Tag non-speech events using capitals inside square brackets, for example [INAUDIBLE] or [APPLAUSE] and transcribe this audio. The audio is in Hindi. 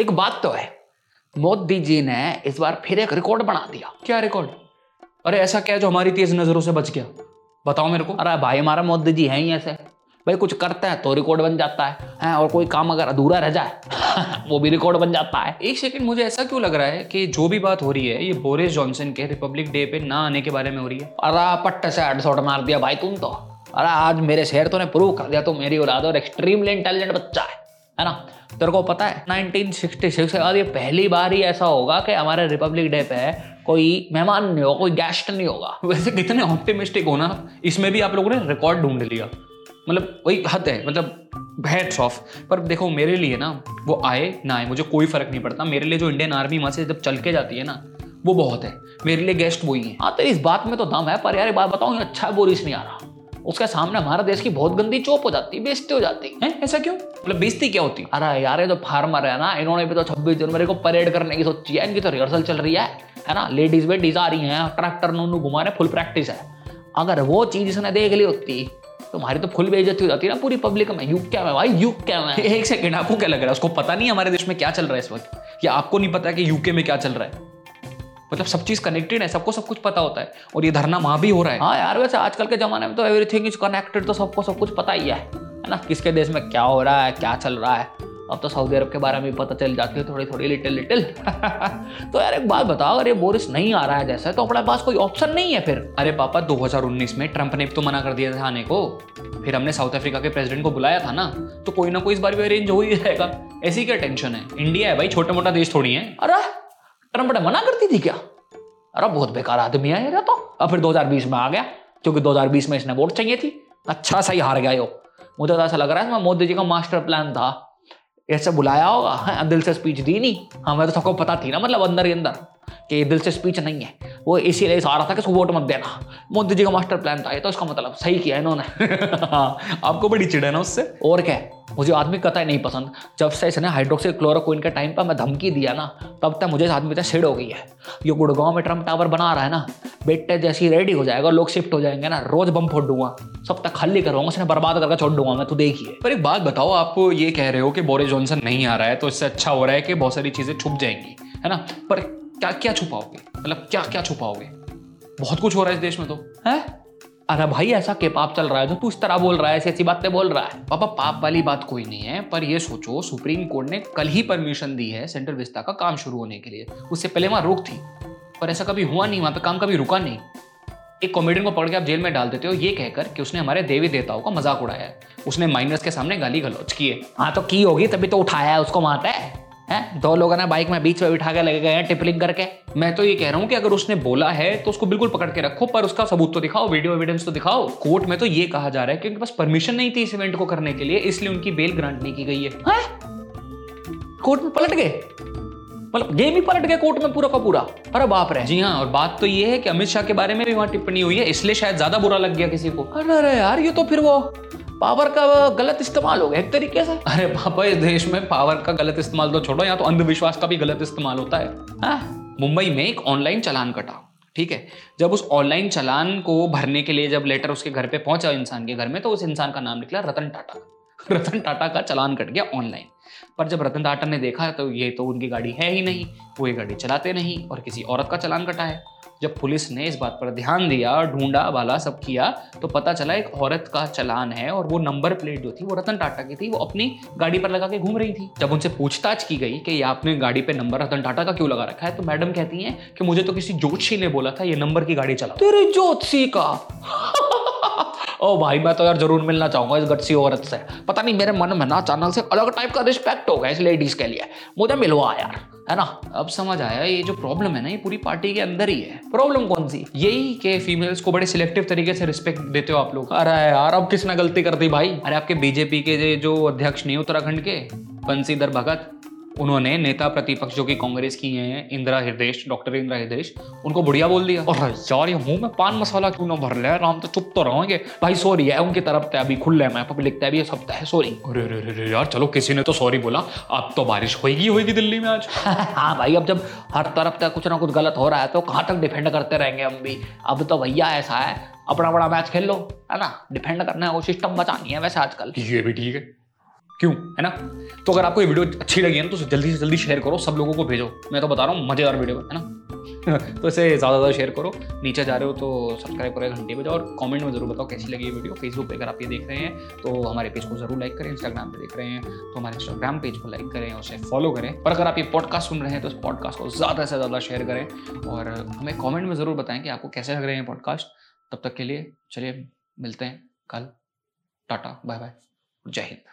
एक बात तो है मोदी जी ने इस बार फिर एक रिकॉर्ड बना दिया। क्या रिकॉर्ड अरे ऐसा क्या जो हमारी तेज नज़रों से बच गया? बताओ मेरे को। अरे भाई हमारा मोदी जी है ही ऐसे। भाई कुछ करता है तो रिकॉर्ड बन जाता है हैं और कोई काम अगर अधूरा रह जाए [LAUGHS] वो भी रिकॉर्ड बन जाता है। एक सेकंड मुझे ऐसा क्यों लग रहा है कि जो भी बात हो रही है ये बोरिस जॉनसन के रिपब्लिक डे पे ना आने के बारे में हो रही है? अरे पट्ट से हेडशॉट मार दिया भाई तुम तो। अरे आज मेरे शहर तो ने प्रूव कर दिया तो मेरी औलाद और एक्सट्रीमली इंटेलिजेंट बच्चा है है ना? तेरे को पता है 1966 के बाद ये पहली बार ही ऐसा होगा कि हमारे रिपब्लिक डे पे कोई मेहमान नहीं होगा कोई गेस्ट नहीं होगा। वैसे कितने ऑप्टिमिस्टिक हो ना इसमें भी आप लोगों ने रिकॉर्ड ढूंढ लिया। मतलब वही हद है मतलब हैट्स ऑफ़ पर देखो मेरे लिए ना वो आए ना आए मुझे कोई फ़र्क नहीं पड़ता। मेरे लिए जो इंडियन आर्मी वहाँ से जब चल के जाती है ना वो बहुत है। मेरे लिए गेस्ट वही है। हाँ तो इस बात में तो दम है पर यार बात बताऊँ अच्छा बोरिस नहीं आ रहा। उसके सामने हमारे देश की बहुत गंदी चोप हो जाती है बेइज्जती हो जाती। है? ऐसा क्यों? मतलब बेइज्जती क्या होती? अरे यार ये जो फार्मर है ना इन्होंने भी तो छब्बीस जनवरी को परेड करने की सोची है इनकी तो रिहर्सल चल रही है है ना? लेडीज़ वेडीज आ रही हैं ट्रैक्टर नूनू घुमा रहे फुल प्रैक्टिस है। अगर वो चीज़ इसने देख ली होती तुम्हारी तो फुल बेइज्जती हो जाती है ना पूरी पब्लिक में। युग क्या है भाई? यू क्या है [LAUGHS] एक सेकंड आपको क्या लग रहा है? उसको पता नहीं हमारे देश में क्या चल रहा है इस वक्त? या आपको नहीं पता कि यूके में क्या चल रहा है? मतलब सब चीज़ कनेक्टेड है सबको सब कुछ पता होता है। और ये धरना वहाँ भी हो रहा है। हाँ यार वैसे आजकल के जमाने में तो एवरीथिंग इज़ कनेक्टेड तो सबको सब कुछ पता ही है है ना? किसके देश में क्या हो रहा है क्या चल रहा है? अब तो सऊदी अरब के बारे में पता चल जाती है थोड़ी थोड़ी लिटिल लिटिल तो यार एक बात बताओ अगर ये बोरिस नहीं आ रहा है जैसे तो अपने पास कोई ऑप्शन नहीं है फिर? अरे पापा 2019 में ट्रंप ने तो मना कर दिया था आने को। फिर हमने साउथ अफ्रीका के प्रेसिडेंट को बुलाया था ना तो कोई ना कोई इस बार भी अरेंज हो ही जाएगा। ऐसी क्या टेंशन है? इंडिया है भाई छोटा मोटा देश थोड़ी है। अरे ने मना करती थी क्या? अरे, बहुत बेकार आदमी है तो। अब फिर 2020 में आ गया, क्योंकि 2020 में इसने वोट चाहिए थी। अच्छा सा ही हार गया यो। मुझे तो ऐसा लग रहा है इसमें मोदी जी का मास्टर प्लान था। ऐसे बुलाया होगा, दिल से स्पीच दी नहीं। हमें तो सबको पता थी ना मतलब अंदर ही अंदर, कि दिल से स्पीच नहीं है। वो इसीलिए आ रहा था कि उसको वोट मत देना। मोदी जी का मास्टर प्लान था ये तो इसका मतलब सही किया इन्होंने। [LAUGHS] आपको बड़ी चिड़ है ना उससे? और क्या मुझे आदमी कतई नहीं पसंद। जब से इसने हाइड्रोक्सी क्लोरोक्विन के टाइम पर मैं धमकी दिया ना तब तक मुझे इस आदमी से सिड़ हो गई है। ये गुड़गांव में ट्रंप टावर बना रहा है ना बेटे जैसी रेडी हो जाएगा लोग शिफ्ट हो जाएँगे ना रोज बम फोड़ दूँगा। सब तक खाली करूँगा उसने बर्बाद करके छोड़ दूँगा मैं तो देखिए। पर एक बात बताओ आप ये कह रहे हो कि बोरिस जॉनसन नहीं आ रहा है तो इससे अच्छा हो रहा है कि बहुत सारी चीज़ें छुप जाएँगी है ना? पर क्या क्या छुपाओगे? मतलब क्या क्या छुपाओगे? बहुत कुछ हो रहा है इस देश में तो। है? अरे भाई, ऐसा के पाप चल रहा है जो तू इस तरह बोल रहा है, ऐसी ऐसी बातें बोल रहा है। पापा, पाप वाली बात कोई नहीं है, पर ये सोचो, सुप्रीम कोर्ट ने कल ही परमिशन दी है सेंट्रल विस्ता का काम शुरू होने के लिए। उससे पहले वहाँ रोक थी, पर ऐसा कभी हुआ नहीं, वहाँ पे काम कभी रुका नहीं। एक कॉमेडियन को पकड़ के आप जेल में डाल देते हो, ये कहकर कि उसने हमारे देवी देवताओं का मज़ाक उड़ाया है। उसने माइनस के सामने गाली गलौज की है हाँ तो की होगी, तभी तो उठाया है उसको वहाँ पे। हैं? दो लोगों ने बाइक में बीच में बिठा के लगे गए हैं टिपलिंग करके। मैं तो ये कह रहा हूँ कि अगर उसने बोला है तो उसको बिल्कुल पकड़ के रखो पर उसका सबूत तो दिखाओ वीडियो एविडेंस तो दिखाओ। कोर्ट में तो ये कहा जा रहा है कि उनके पास परमिशन नहीं थी इस इवेंट को करने के लिए इसलिए उनकी बेल ग्रांट नहीं की गई है, है? कोर्ट में पलट गए? मतलब गेम ही पलट गया कोर्ट में पूरा का पूरा। अरे बाप रे। जी हाँ और बात तो ये है कि अमित शाह के बारे में भी वहाँ टिप्पणी हुई है इसलिए शायद ज़्यादा बुरा लग गया किसी को। अरे अरे यार ये तो फिर वो पावर का गलत इस्तेमाल हो गया एक तरीके से। अरे पापा इस देश में पावर का गलत इस्तेमाल तो छोड़ो यहाँ तो अंधविश्वास का भी गलत इस्तेमाल होता है। हाँ? मुंबई में एक ऑनलाइन चलान कटा ठीक है? जब उस ऑनलाइन चलान को भरने के लिए जब लेटर उसके घर पे पहुँचा इंसान के घर में तो उस इंसान का नाम निकला रतन टाटा। रतन टाटा का चलान कट गया ऑनलाइन पर जब रतन टाटा ने देखा तो ये तो उनकी गाड़ी है ही नहीं, वो ये गाड़ी चलाते नहीं, और किसी औरत का चलान कटा है। जब पुलिस ने इस बात पर ध्यान दिया ढूंढा वाला सब किया तो पता चला एक औरत का चलान है और वो नंबर प्लेट जो थी वो रतन टाटा की थी वो अपनी गाड़ी पर लगा के घूम रही थी। जब उनसे पूछताछ की गई कि ये आपने गाड़ी पे नंबर रतन टाटा का क्यों लगा रखा है तो मैडम कहती है कि मुझे तो किसी ज्योतिषी ने बोला था ये नंबर की गाड़ी चला तेरे ज्योतिषी का? [LAUGHS] ओ भाई मैं तो यार ज़रूर मिलना चाहूँगा इस गट्सी औरत से। पता नहीं मेरे मन में ना अचानक से अलग टाइप का रिस्पेक्ट हो गया इस लेडीज़ के लिए। मुझे मिलवा यार। है ना? अब समझ आया, ये जो प्रॉब्लम है ना, ये पूरी पार्टी के अंदर ही है। प्रॉब्लम कौन सी? यही के फीमेल्स को बड़े सिलेक्टिव तरीके से रिस्पेक्ट देते हो आप लोग। अरे यार, अब किसने गलती कर दी भाई? अरे आपके बीजेपी के जो अध्यक्ष नहीं, उत्तराखंड के? बंसीधर भगत। उन्होंने नेता प्रतिपक्ष जो कि कांग्रेस की हैं इंदिरा हृदय डॉक्टर इंदिरा हृदय उनको बुढ़िया बोल दिया। और यार ये मुँह में पान मसाला क्यों ना भर ले राम तो चुप तो रहोगे। भाई सॉरी है उनकी तरफ़ से अभी खुले मैं पब्लिक है अभी सब है सॉरी अरे अरे अरे यार चलो किसी ने तो सॉरी बोला। अब तो बारिश होगी होगी दिल्ली में आज। [LAUGHS] हाँ भाई अब जब हर तरफ़ से कुछ ना कुछ गलत हो रहा है तो कहाँ तक डिफेंड करते रहेंगे हम भी? अब तो भैया ऐसा है अपना बड़ा मैच खेल लो है ना? डिफेंड करना है वो सिस्टम बचानी है वैसे आजकल। ये भी ठीक है। क्यों? है ना? तो अगर आपको ये वीडियो अच्छी लगी है ना तो जल्दी से जल्दी शेयर करो, सब लोगों को भेजो। मैं तो बता रहा हूँ, मज़ेदार वीडियो है ना? [LAUGHS] तो इसे ज़्यादा ज़्यादा शेयर करो। नीचे जा रहे हो तो सब्सक्राइब करो घंटे बजाओ, और कमेंट में ज़रूर बताओ कैसी लगी ये वीडियो। फेसबुक पे अगर आप ये देख रहे हैं तो हमारे पेज को ज़रूर लाइक करें इंस्टाग्राम पे देख रहे हैं तो हमारे इंस्टाग्राम पेज को लाइक करें, उसे फॉलो करें। और अगर आप ये पॉडकास्ट सुन रहे हैं तो इस पॉडकास्ट को ज़्यादा से ज़्यादा शेयर करें, और हमें कॉमेंट में ज़रूर बताएँ कि आपको कैसे लग रहे हैं पॉडकास्ट तब तक के लिए चलिए, मिलते हैं कल। टाटा बाय बाय जय हिंद।